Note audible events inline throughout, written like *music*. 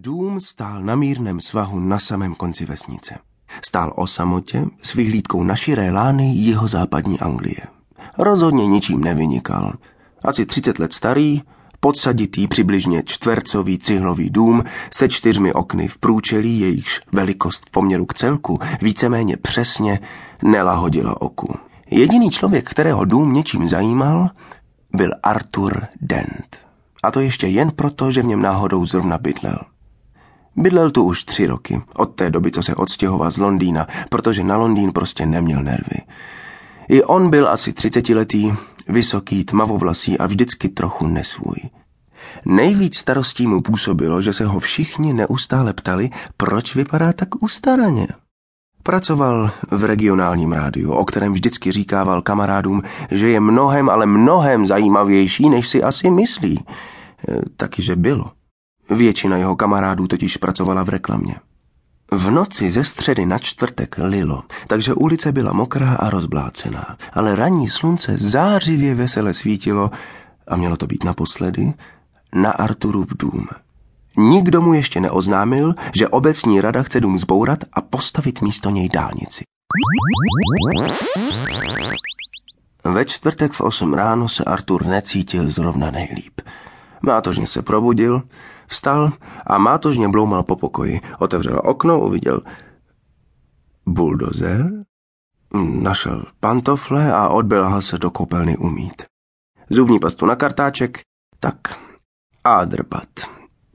Dům stál na mírném svahu na samém konci vesnice. Stál o samotě s vyhlídkou na širé lány jihozápadní Anglie. Rozhodně ničím nevynikal. Asi 30 let starý, podsaditý přibližně čtvercový cihlový dům se čtyřmi okny v průčelí, jejichž velikost v poměru k celku víceméně přesně nelahodila oku. Jediný člověk, kterého dům něčím zajímal, byl Arthur Dent. A to ještě jen proto, že v něm náhodou zrovna bydlel. Bydlel tu už tři roky, od té doby, co se odstěhoval z Londýna, protože na Londýn prostě neměl nervy. I on byl asi třicetiletý, vysoký, tmavovlasý a vždycky trochu nesvůj. Nejvíc starostí mu působilo, že se ho všichni neustále ptali, proč vypadá tak ustaraně. Pracoval v regionálním rádiu, o kterém vždycky říkával kamarádům, že je mnohem, ale mnohem zajímavější, než si asi myslí. E, taky, že bylo. Většina jeho kamarádů totiž pracovala v reklamě. V noci ze středy na čtvrtek lilo, takže ulice byla mokrá a rozblácená, ale ranní slunce zářivě vesele svítilo, a mělo to být naposledy, na Arturův dům. Nikdo mu ještě neoznámil, že obecní rada chce dům zbourat a postavit místo něj dálnici. Ve čtvrtek v 8 ráno se Artur necítil zrovna nejlíp. Mátožně se probudil, vstal a mátožně bloumal po pokoji. Otevřel okno, uviděl buldozer, našel pantofle a odbělhal se do koupelny umít. Zubní pastu na kartáček, tak a drbat.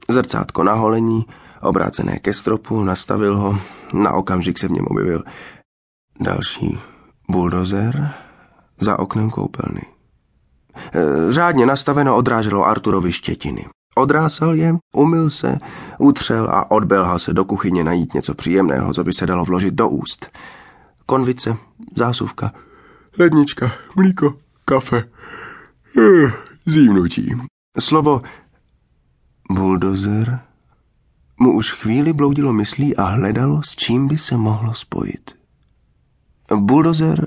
Zrcátko na holení, obrácené ke stropu, nastavil ho, na okamžik se v něm objevil další buldozer za oknem koupelny. E, řádně nastaveno odráželo Arturovi štětiny. Odrásal je, umyl se, utřel a odbelhal se do kuchyně najít něco příjemného, co by se dalo vložit do úst. Konvice, zásuvka, lednička, mlíko, kafe, eh, zívnutí. Slovo buldozer mu už chvíli bloudilo myslí a hledalo, s čím by se mohlo spojit. Buldozer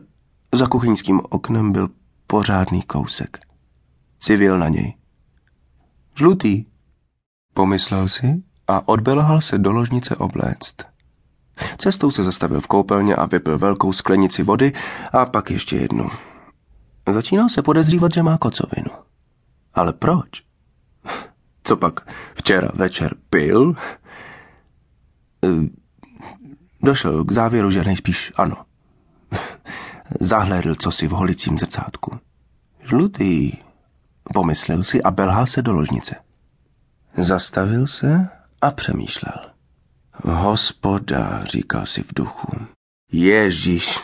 za kuchyňským oknem byl pořádný kousek. Civil na něj. Žlutý, pomyslel si a odbelhal se do ložnice obléct. Cestou se zastavil v koupelně a vypil velkou sklenici vody a pak ještě jednu. Začínal se podezřívat, že má kocovinu. Ale proč? Co pak včera večer pil? Došel k závěru, že nejspíš ano. Zahlédl co si v holicím zrcátku. Žlutý, Pomyslel si a belhal se do ložnice. Zastavil se a přemýšlel. Hospoda, říkal si v duchu. Ježíš,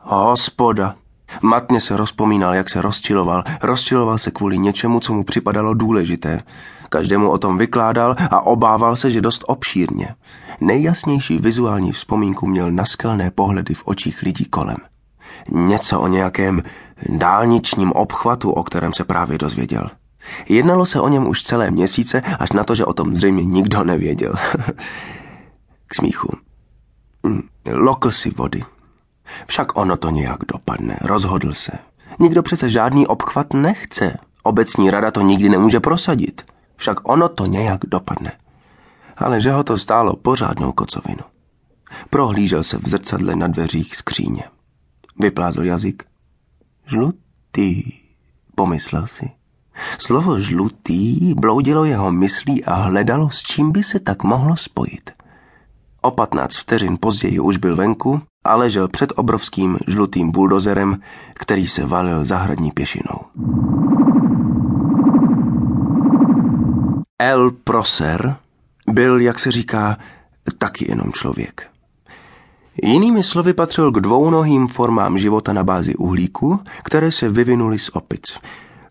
hospoda. Matně se rozpomínal, jak se rozčiloval. Rozčiloval se kvůli něčemu, co mu připadalo důležité. Každému o tom vykládal a obával se, že dost obšírně. Nejjasnější vizuální vzpomínku měl naskelné pohledy v očích lidí kolem. Něco o nějakém dálničním obchvatu, o kterém se právě dozvěděl. Jednalo se o něm už celé měsíce, až na to, že o tom zřejmě nikdo nevěděl. *laughs* K smíchu. Hm, lokl si vody. Však ono to nějak dopadne, rozhodl se. Nikdo přece žádný obchvat nechce. Obecní rada to nikdy nemůže prosadit. Však ono to nějak dopadne. Ale že ho to stálo pořádnou kocovinu. Prohlížel se v zrcadle na dveřích skříně. Vyplázl jazyk. Žlutý, pomyslel si. Slovo žlutý bloudilo jeho myslí a hledalo, s čím by se tak mohlo spojit. O patnáct vteřin později už byl venku a ležel před obrovským žlutým buldozerem, který se valil zahradní pěšinou. El Proser byl, jak se říká, taky jenom člověk. Jinými slovy patřil k dvounohým formám života na bázi uhlíku, které se vyvinuly z opic.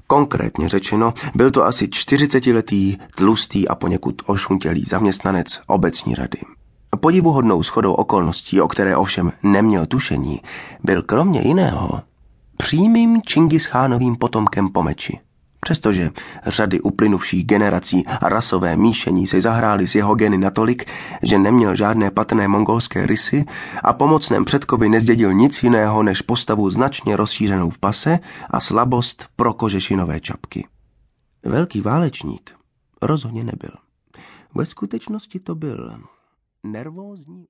Konkrétně řečeno, byl to asi 40-letý, tlustý a poněkud ošuntělý zaměstnanec obecní rady. Podivuhodnou schodou okolností, o které ovšem neměl tušení, byl kromě jiného přímým Čingischánovým potomkem Pomeči. Přestože řady uplynuvších generací a rasové míšení se zahrály s jeho geny natolik, že neměl žádné patrné mongolské rysy a pomocném předkovi nezdědil nic jiného než postavu značně rozšířenou v pase a slabost pro kožešinové čapky. Velký válečník rozhodně nebyl. Ve skutečnosti to byl nervózní